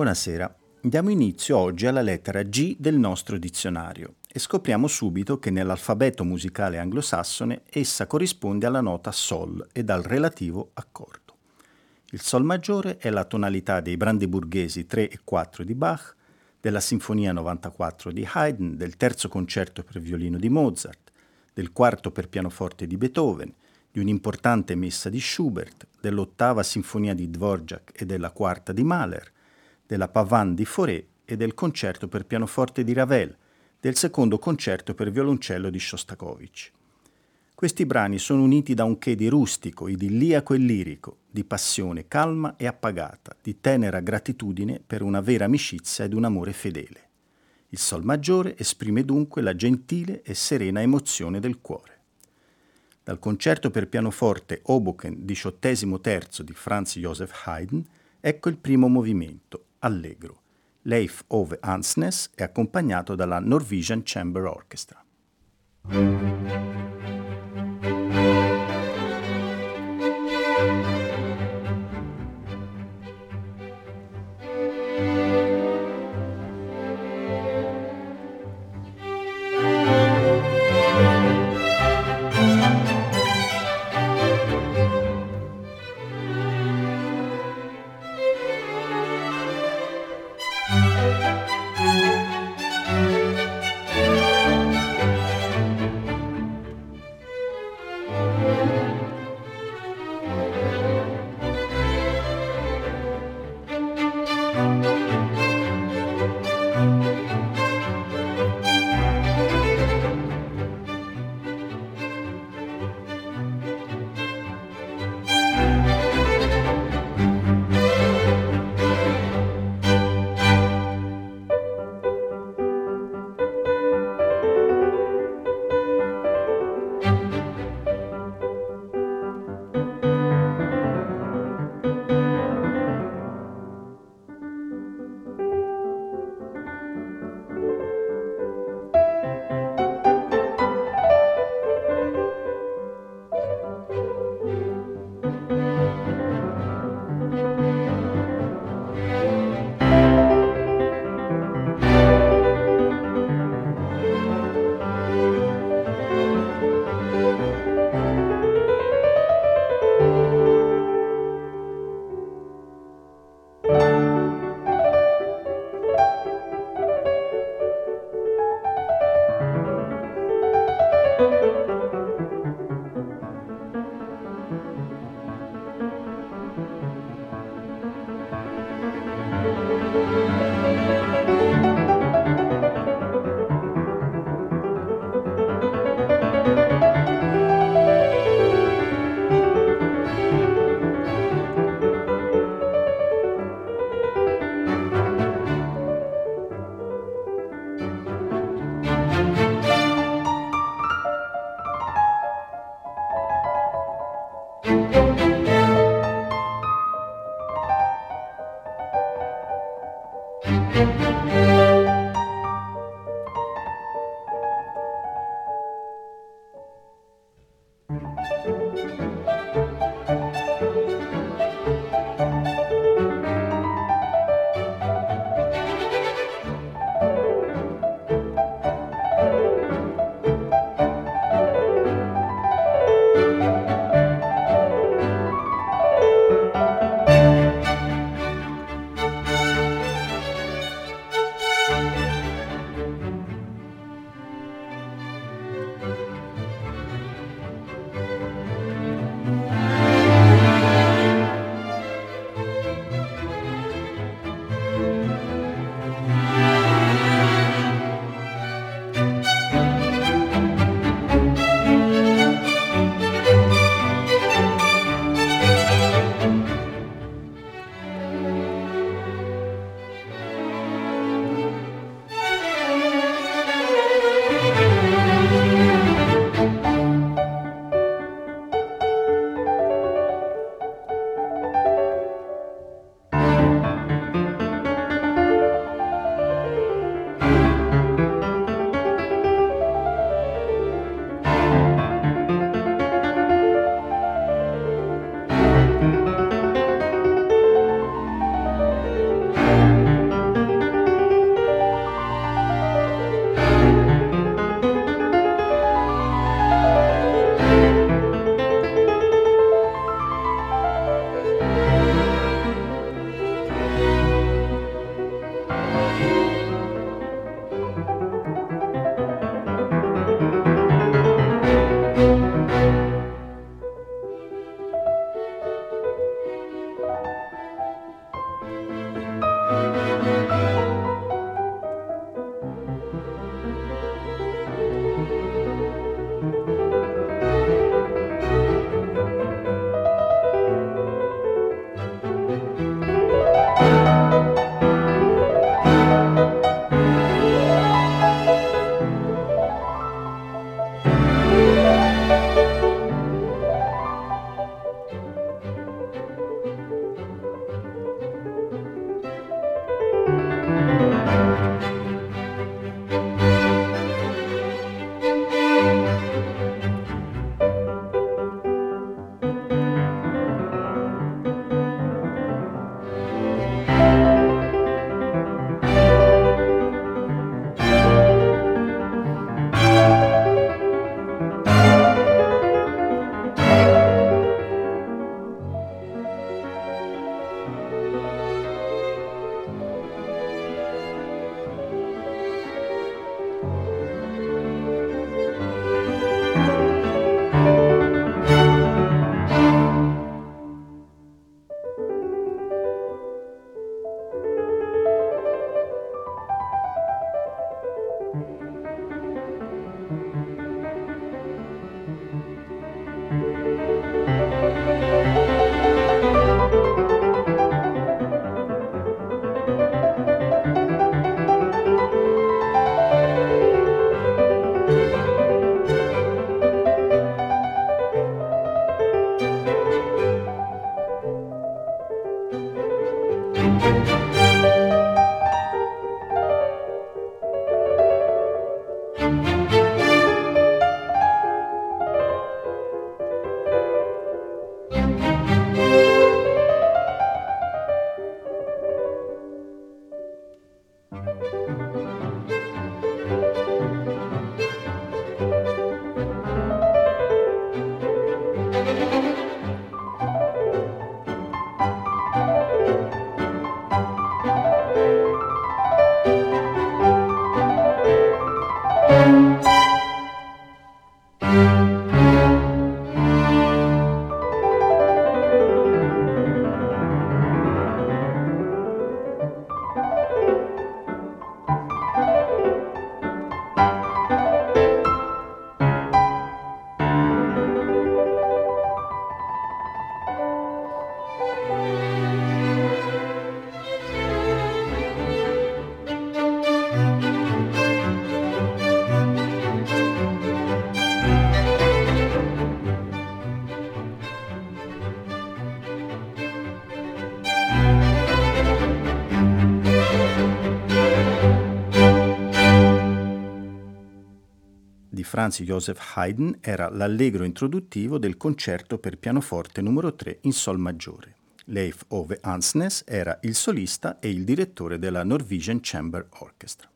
Buonasera. Diamo inizio oggi alla lettera G del nostro dizionario e scopriamo subito che nell'alfabeto musicale anglosassone essa corrisponde alla nota Sol e dal relativo accordo. Il Sol maggiore è la tonalità dei brandeburghesi 3 e 4 di Bach, della Sinfonia 94 di Haydn, del terzo concerto per violino di Mozart, del quarto per pianoforte di Beethoven, di un'importante messa di Schubert, dell'ottava Sinfonia di Dvorak e della quarta di Mahler, della Pavane di Fauré e del concerto per pianoforte di Ravel, del secondo concerto per violoncello di Shostakovich. Questi brani sono uniti da un che di rustico, idilliaco e lirico, di passione calma e appagata, di tenera gratitudine per una vera amicizia ed un amore fedele. Il Sol maggiore esprime dunque la gentile e serena emozione del cuore. Dal concerto per pianoforte Oboken diciottesimo terzo di Franz Joseph Haydn, ecco il primo movimento, allegro. Leif Ove Ansnes è accompagnato dalla Norwegian Chamber Orchestra. Franz Joseph Haydn era l'allegro introduttivo del concerto per pianoforte numero 3 in Sol maggiore. Leif Ove Ansnes era il solista e il direttore della Norwegian Chamber Orchestra.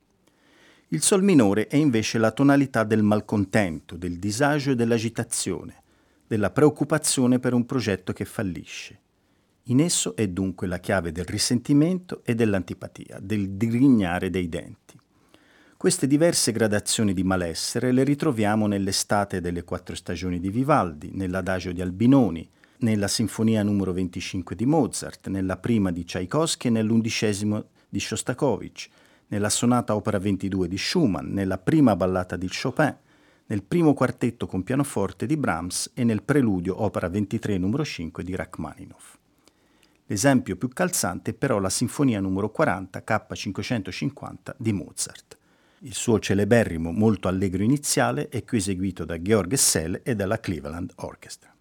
Il Sol minore è invece la tonalità del malcontento, del disagio e dell'agitazione, della preoccupazione per un progetto che fallisce. In esso è dunque la chiave del risentimento e dell'antipatia, del digrignare dei denti. Queste diverse gradazioni di malessere le ritroviamo nell'estate delle quattro stagioni di Vivaldi, nell'adagio di Albinoni, nella Sinfonia numero 25 di Mozart, nella prima di Tchaikovsky e nell'undicesimo di Shostakovich, nella sonata opera 22 di Schumann, nella prima ballata di Chopin, nel primo quartetto con pianoforte di Brahms e nel preludio opera 23 numero 5 di Rachmaninoff. L'esempio più calzante è però la Sinfonia numero 40 K550 di Mozart. Il suo celeberrimo molto allegro iniziale è qui eseguito da Georg Sell e dalla Cleveland Orchestra.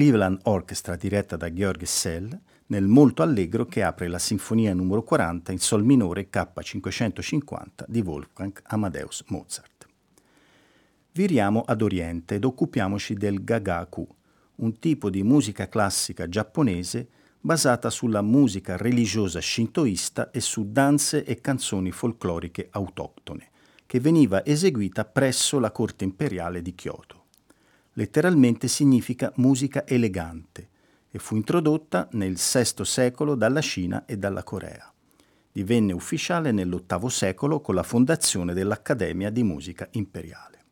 Cleveland Orchestra diretta da Georg Sell nel molto allegro che apre la sinfonia numero 40 in sol minore K550 di Wolfgang Amadeus Mozart. Viriamo ad Oriente ed occupiamoci del gagaku, un tipo di musica classica giapponese basata sulla musica religiosa shintoista e su danze e canzoni folcloriche autoctone, che veniva eseguita presso la corte imperiale di Kyoto. Letteralmente significa musica elegante, e fu introdotta nel VI secolo dalla Cina e dalla Corea. Divenne ufficiale nell'VIII secolo con la fondazione dell'Accademia di Musica Imperiale.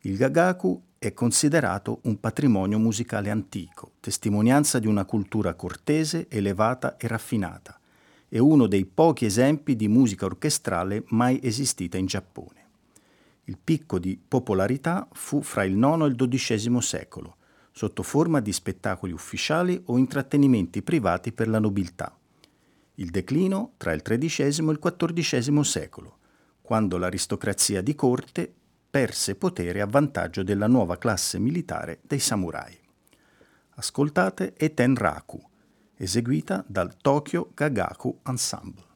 Il gagaku è considerato un patrimonio musicale antico, testimonianza di una cultura cortese, elevata e raffinata, e uno dei pochi esempi di musica orchestrale mai esistita in Giappone. Il picco di popolarità fu fra il IX e il XII secolo, sotto forma di spettacoli ufficiali o intrattenimenti privati per la nobiltà. Il declino tra il XIII e il XIV secolo, quando l'aristocrazia di corte perse potere a vantaggio della nuova classe militare dei samurai. Ascoltate Etenraku, eseguita dal Tokyo Gagaku Ensemble.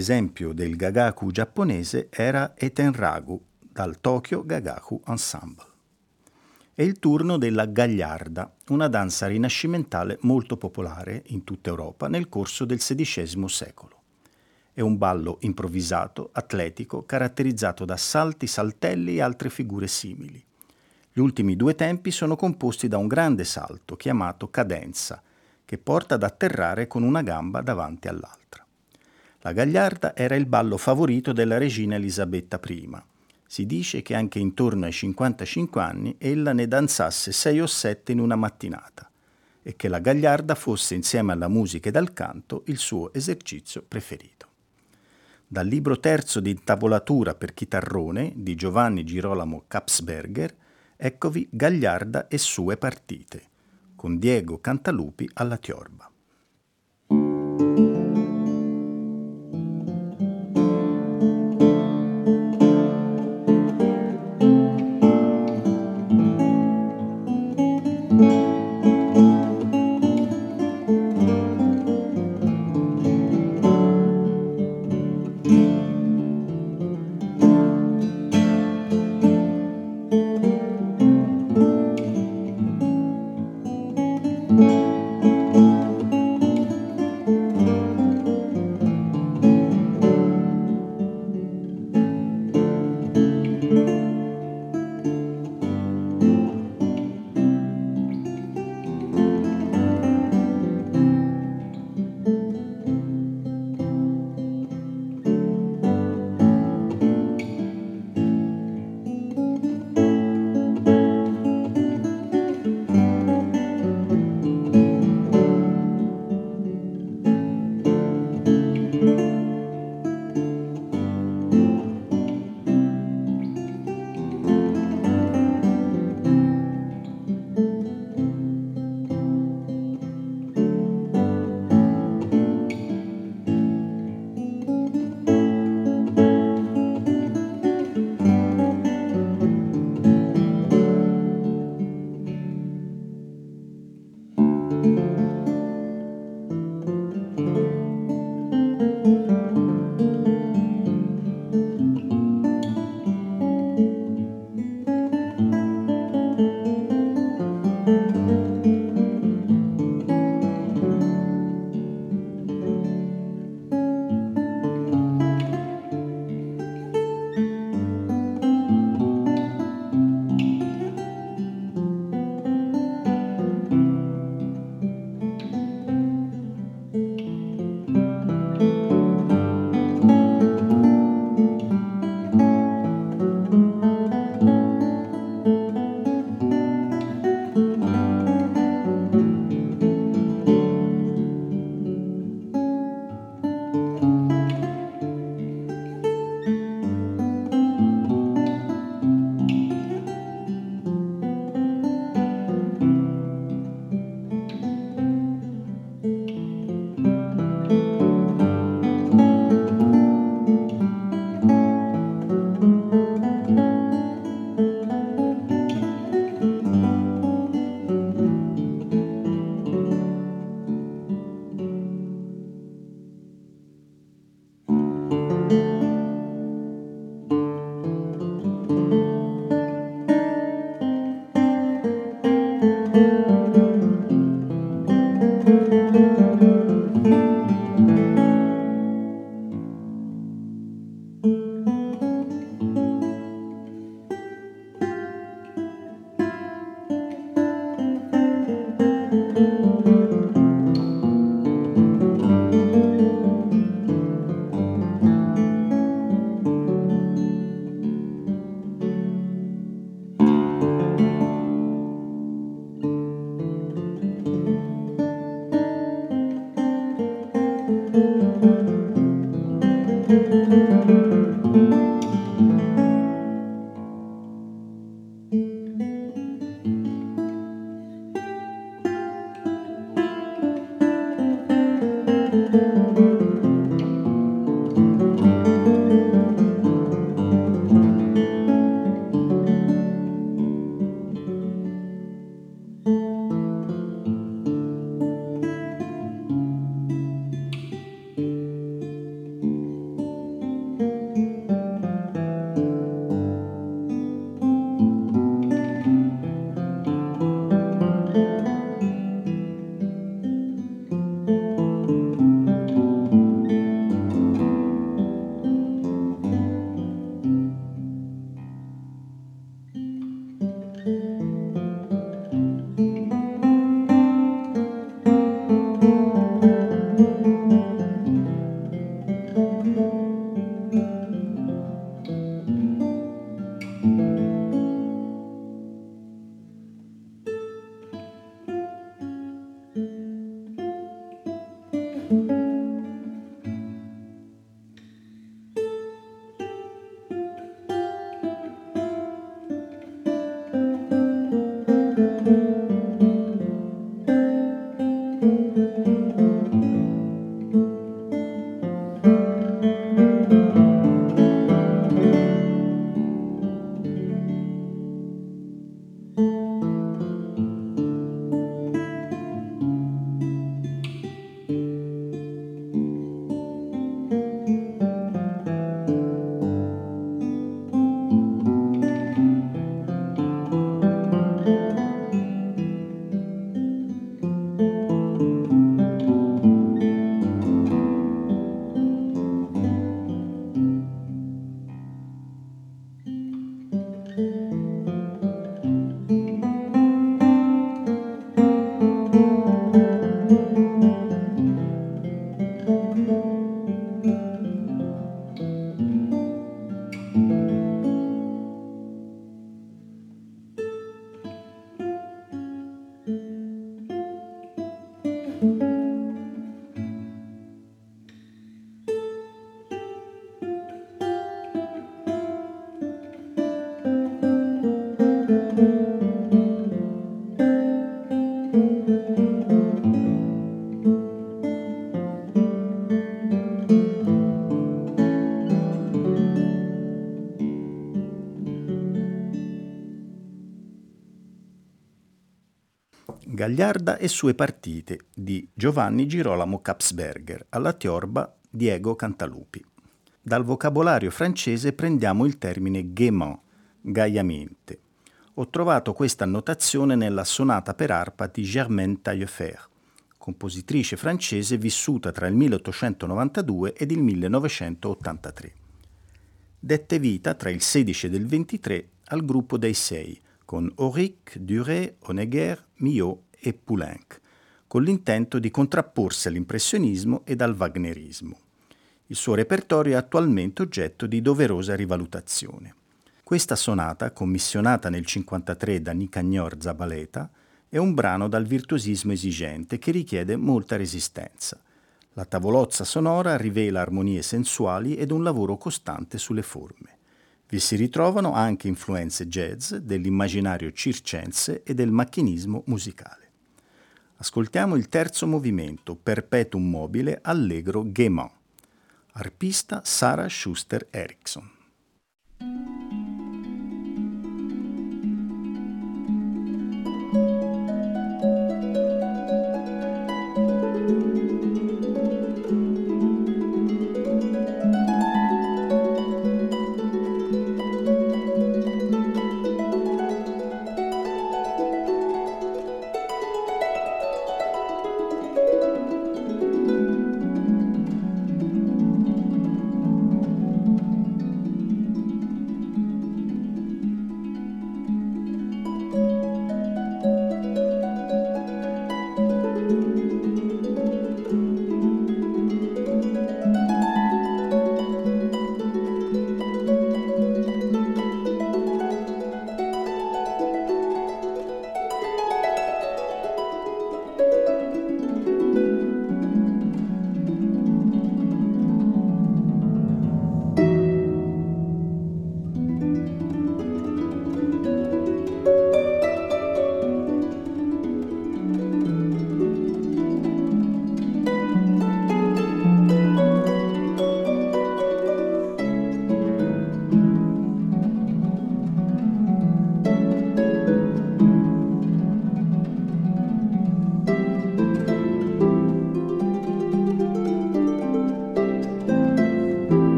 Esempio del gagaku giapponese era Etenragu dal Tokyo Gagaku Ensemble. È il turno della gagliarda, una danza rinascimentale molto popolare in tutta Europa nel corso del XVI secolo. È un ballo improvvisato, atletico, caratterizzato da salti, saltelli e altre figure simili. Gli ultimi due tempi sono composti da un grande salto chiamato cadenza, che porta ad atterrare con una gamba davanti all'altra. La gagliarda era il ballo favorito della regina Elisabetta I. Si dice che anche intorno ai 55 anni ella ne danzasse sei o sette in una mattinata e che la gagliarda fosse insieme alla musica e al canto il suo esercizio preferito. Dal libro terzo di tavolatura per chitarrone di Giovanni Girolamo Kapsberger, eccovi Gagliarda e sue partite, con Diego Cantalupi alla tiorba. Gagliarda e sue partite di Giovanni Girolamo Capsberger, alla tiorba Diego Cantalupi. Dal vocabolario francese prendiamo il termine gaiement, gaiamente. Ho trovato questa annotazione nella sonata per arpa di Germaine Taillefer, compositrice francese vissuta tra il 1892 ed il 1983. Dette vita tra il 16 ed il 23 al gruppo dei sei, con Auric, Duret, Honegger, Millot e Poulenc, con l'intento di contrapporsi all'impressionismo ed al wagnerismo. Il suo repertorio è attualmente oggetto di doverosa rivalutazione. Questa sonata, commissionata nel 1953 da Nicanor Zabaleta, è un brano dal virtuosismo esigente che richiede molta resistenza. La tavolozza sonora rivela armonie sensuali ed un lavoro costante sulle forme. Vi si ritrovano anche influenze jazz, dell'immaginario circense e del macchinismo musicale. Ascoltiamo il terzo movimento, Perpetuum mobile, allegro gaiement. Arpista Sarah Schuster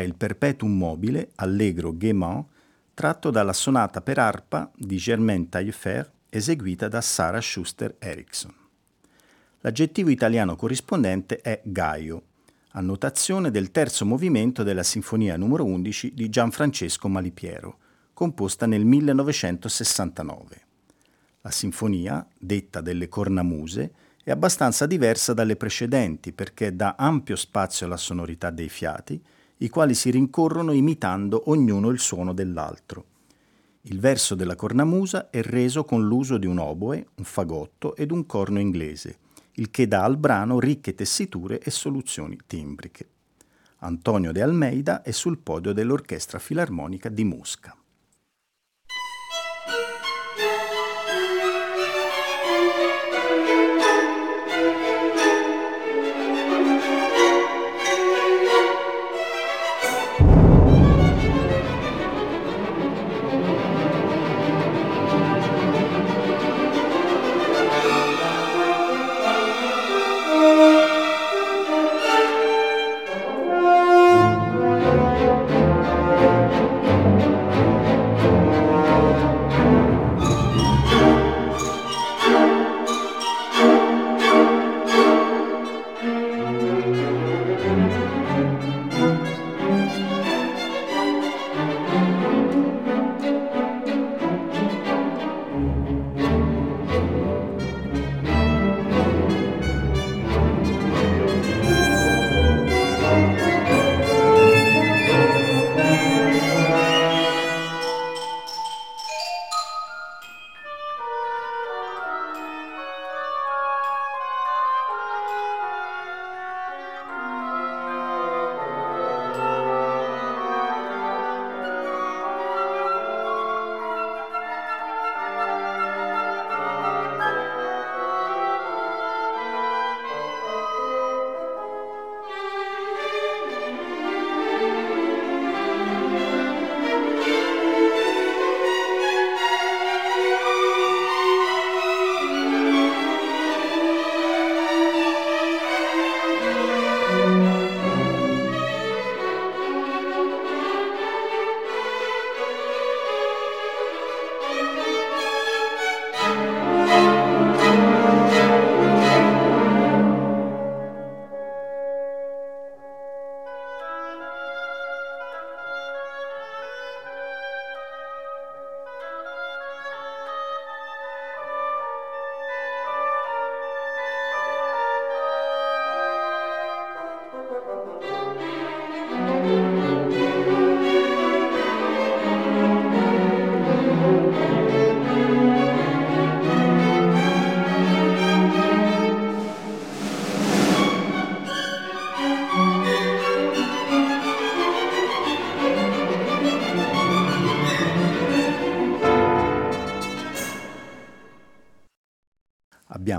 era il Perpetuum mobile, allegro gaiement, tratto dalla sonata per arpa di Germaine Taillefer eseguita da Sarah Schuster Erickson. L'aggettivo italiano corrispondente è gaio, annotazione del terzo movimento della Sinfonia numero 11 di Gianfrancesco Malipiero, composta nel 1969. La sinfonia, detta delle cornamuse, è abbastanza diversa dalle precedenti perché dà ampio spazio alla sonorità dei fiati i quali si rincorrono imitando ognuno il suono dell'altro. Il verso della cornamusa è reso con l'uso di un oboe, un fagotto ed un corno inglese. il che dà al brano ricche tessiture e soluzioni timbriche. Antonio de Almeida è sul podio dell'Orchestra Filarmonica di Mosca.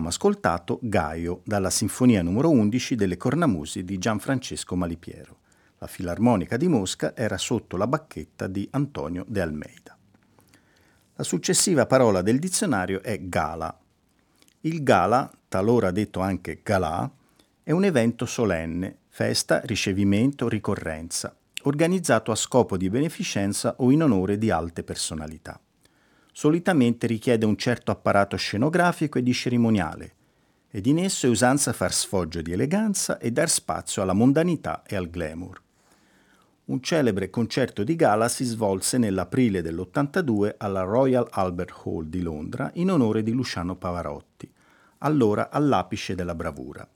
Abbiamo ascoltato Gaio dalla Sinfonia numero 11 delle Cornamusi di Gianfrancesco Malipiero. La Filarmonica di Mosca era sotto la bacchetta di Antonio de Almeida. La successiva parola del dizionario è gala. Il gala, talora detto anche galà, è un evento solenne, festa, ricevimento, ricorrenza, organizzato a scopo di beneficenza o in onore di alte personalità solitamente richiede un certo apparato scenografico e di cerimoniale, ed in esso è usanza far sfoggio di eleganza e dar spazio alla mondanità e al glamour. Un celebre concerto di gala si svolse nell'aprile dell'82 alla Royal Albert Hall di Londra in onore di Luciano Pavarotti, allora all'apice della bravura.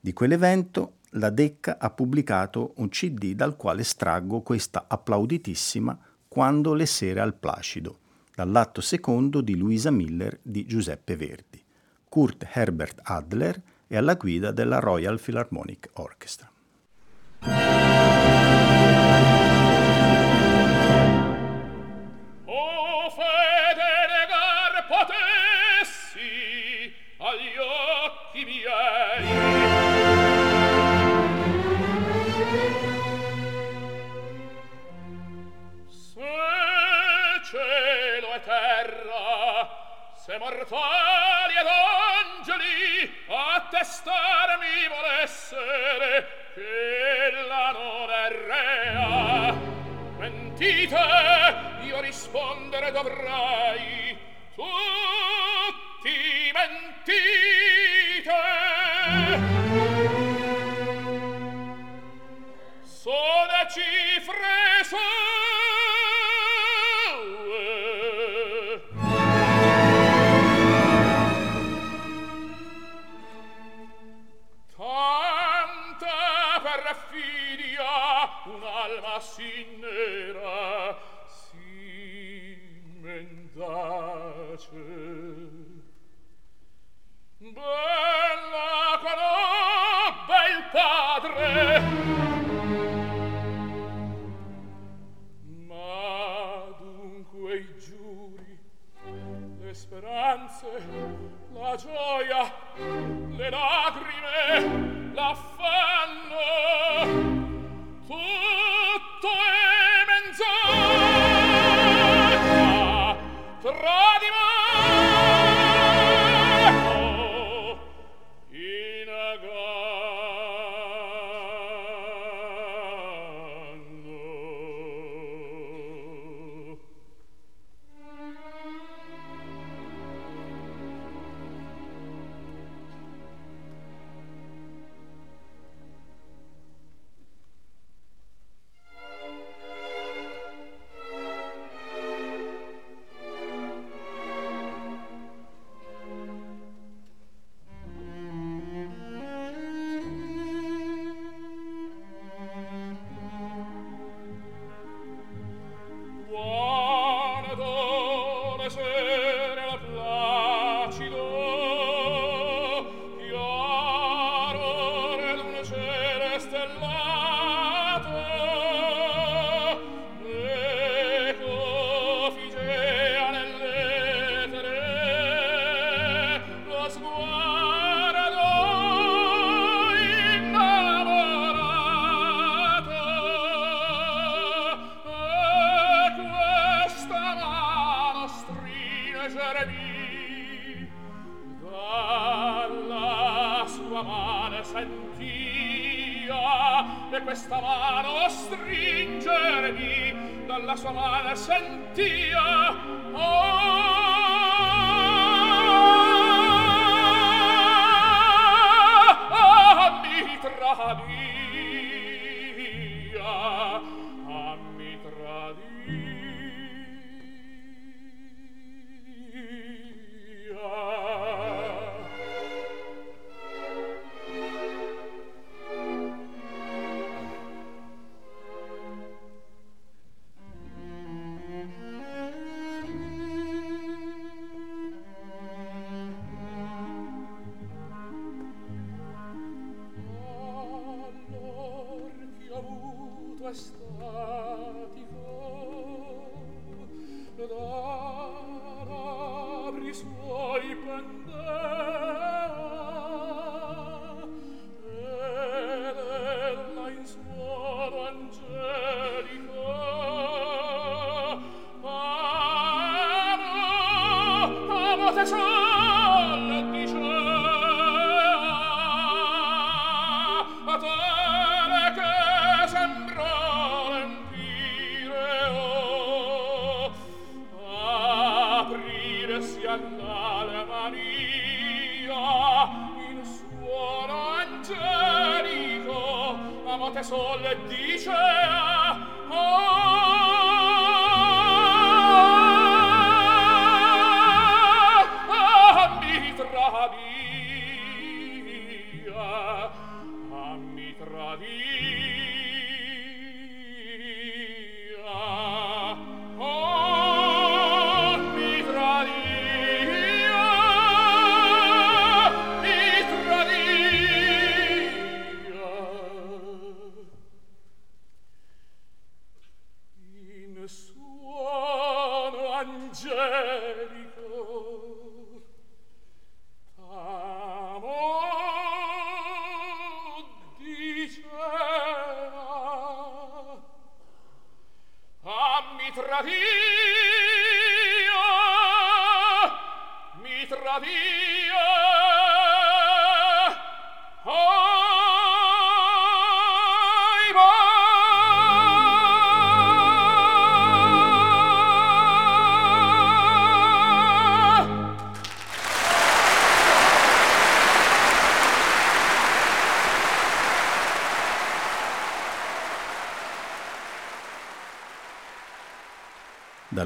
Di quell'evento la Decca ha pubblicato un CD dal quale estraggo questa applauditissima Quando le sere al Placido, dall'atto secondo di Luisa Miller di Giuseppe Verdi. Kurt Herbert Adler è alla guida della Royal Philharmonic Orchestra. Se mortali ed angeli a volessere che la non è rea. Mentite io rispondere dovrai. Tutti mentite. Sono cifre sono alma sinnera si mendace bella conobbe il padre ma dunque i giuri le speranze la gioia, le lacrime, l'affanno fatta e menzogna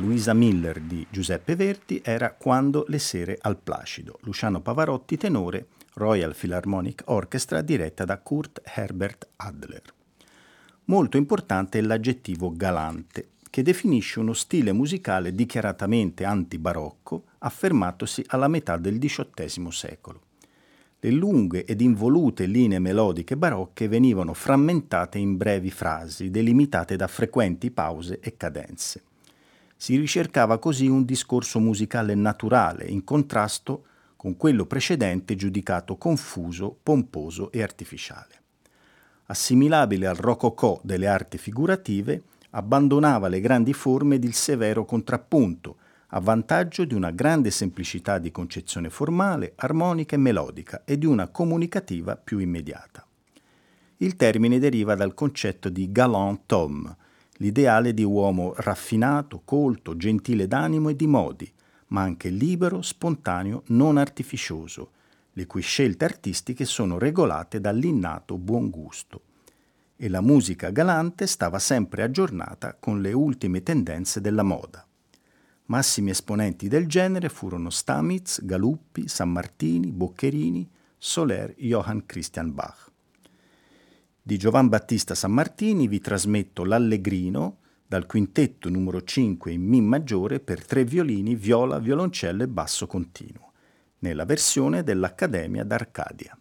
Luisa Miller di Giuseppe Verdi era Quando le sere al Placido, Luciano Pavarotti tenore, Royal Philharmonic Orchestra diretta da Kurt Herbert Adler. Molto importante è l'aggettivo galante, che definisce uno stile musicale dichiaratamente antibarocco affermatosi alla metà del XVIII secolo. Le lunghe ed involute linee melodiche barocche venivano frammentate in brevi frasi, delimitate da frequenti pause e cadenze. Si ricercava così un discorso musicale naturale, in contrasto con quello precedente giudicato confuso, pomposo e artificiale. Assimilabile al rococò delle arti figurative, abbandonava le grandi forme ed il severo contrappunto, a vantaggio di una grande semplicità di concezione formale, armonica e melodica e di una comunicativa più immediata. Il termine deriva dal concetto di galant homme, l'ideale di uomo raffinato, colto, gentile d'animo e di modi, ma anche libero, spontaneo, non artificioso, le cui scelte artistiche sono regolate dall'innato buon gusto. E la musica galante stava sempre aggiornata con le ultime tendenze della moda. Massimi esponenti del genere furono Stamitz, Galuppi, Sammartini, Boccherini, Soler, Johann Christian Bach. Di Giovan Battista Sammartini vi trasmetto l'Allegrino dal quintetto numero 5 in Mi maggiore per tre violini, viola, violoncello e basso continuo, nella versione dell'Accademia d'Arcadia.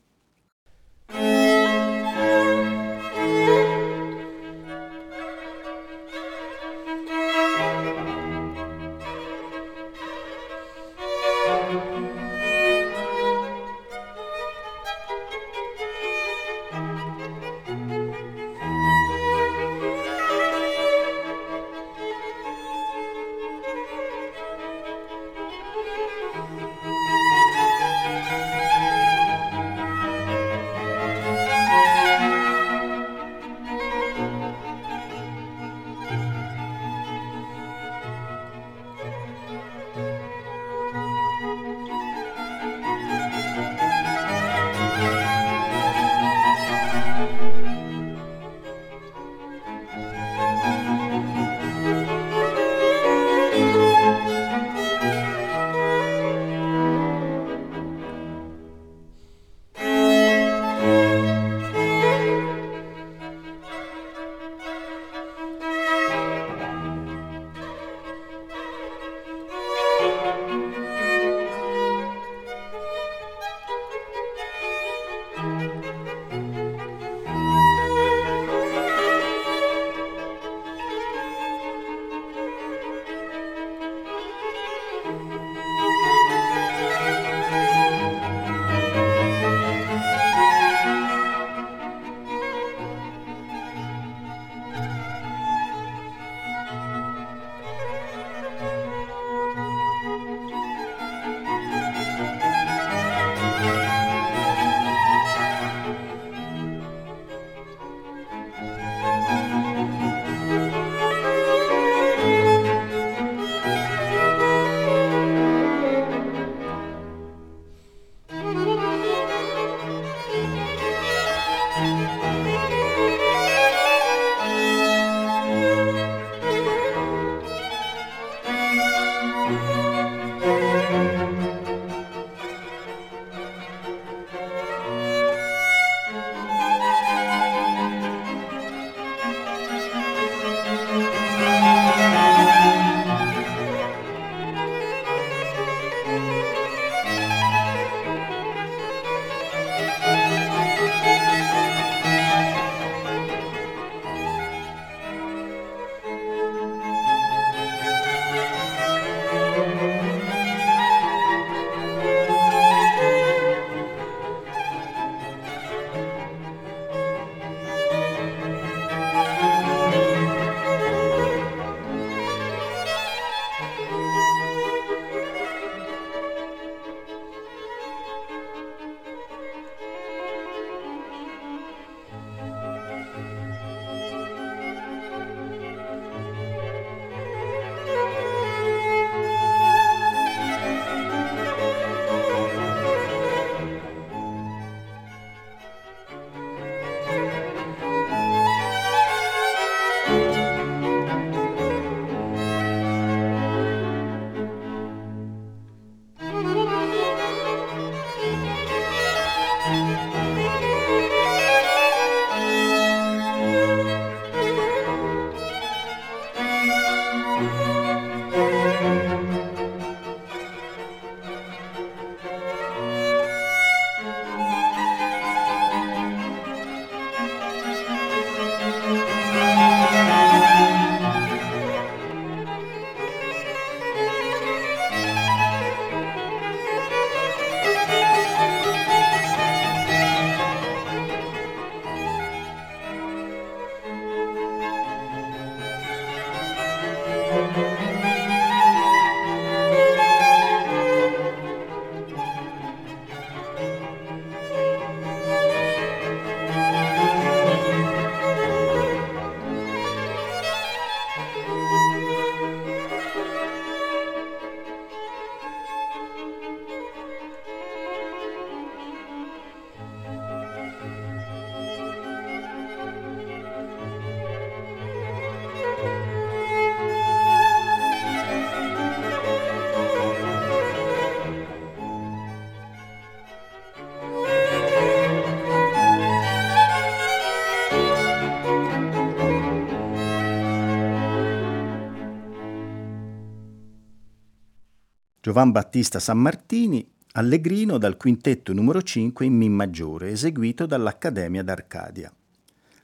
Giovan Battista Sammartini, Allegrino dal quintetto numero 5 in Mi maggiore, eseguito dall'Accademia d'Arcadia.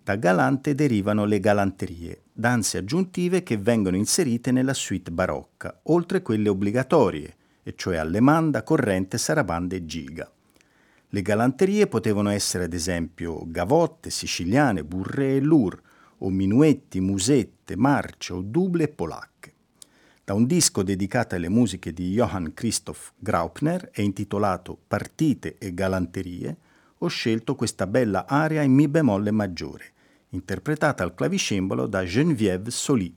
Da galante derivano le galanterie, danze aggiuntive che vengono inserite nella suite barocca, oltre quelle obbligatorie, e cioè allemanda, corrente, sarabande e giga. Le galanterie potevano essere ad esempio gavotte, siciliane, burre e lur, o minuetti, musette, marce o duble e polacche. Da un disco dedicato alle musiche di Johann Christoph Graupner e intitolato Partite e galanterie, ho scelto questa bella aria in Mi bemolle maggiore, interpretata al clavicembalo da Geneviève Soli.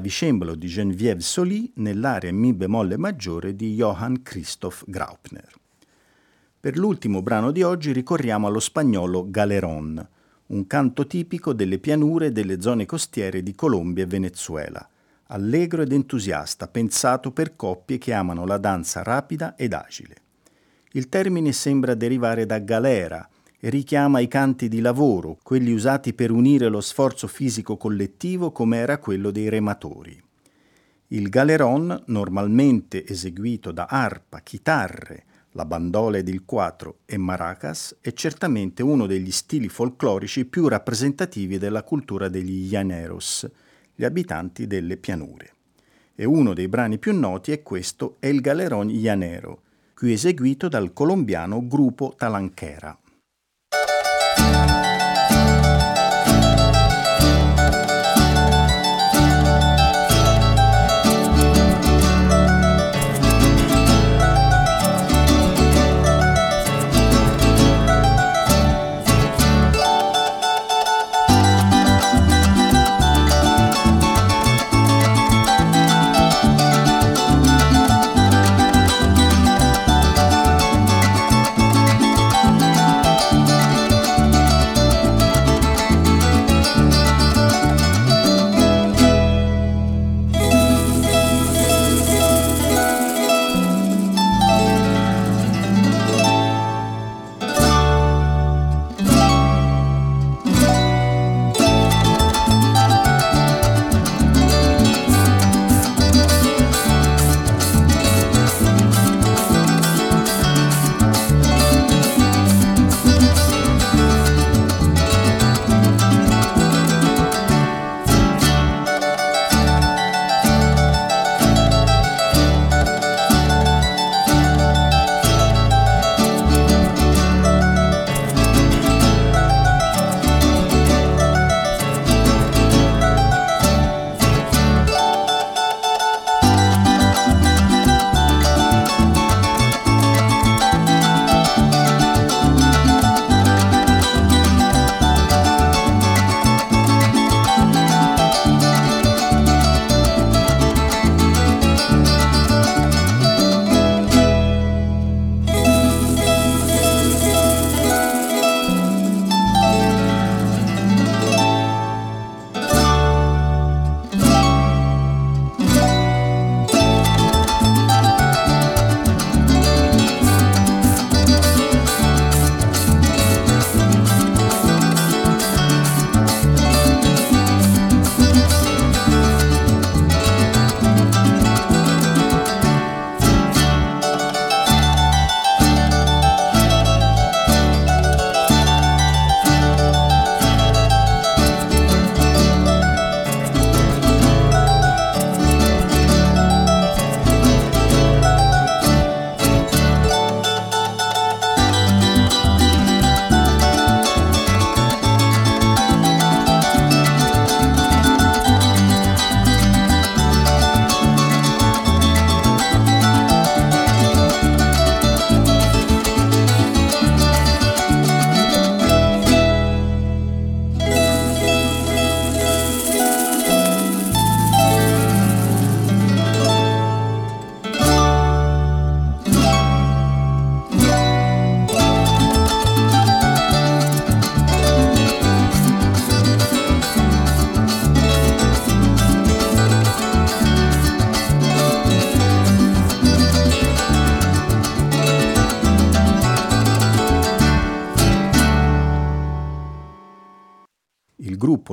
Clavicembalo di Geneviève Soli nell'area Mi bemolle maggiore di Johann Christoph Graupner. Per l'ultimo brano di oggi ricorriamo allo spagnolo Galeron, un canto tipico delle pianure delle zone costiere di Colombia e Venezuela, allegro ed entusiasta, pensato per coppie che amano la danza rapida ed agile. Il termine sembra derivare da galera, e richiama i canti di lavoro, quelli usati per unire lo sforzo fisico collettivo come era quello dei rematori. Il galeron, normalmente eseguito da arpa, chitarre, La bandola ed il quattro e maracas è certamente uno degli stili folclorici più rappresentativi della cultura degli llaneros, gli abitanti delle pianure. E uno dei brani più noti è questo El Galerón Llanero, qui eseguito dal colombiano gruppo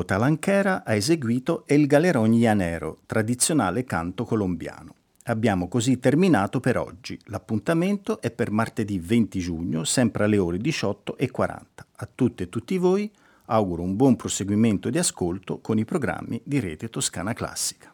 Talanquera. Talanquera ha eseguito El Galerón Llanero, tradizionale canto colombiano. Abbiamo così terminato per oggi. L'appuntamento è per martedì 20 giugno, sempre alle ore 18.40. A tutte e tutti voi auguro un buon proseguimento di ascolto con i programmi di Rete Toscana Classica.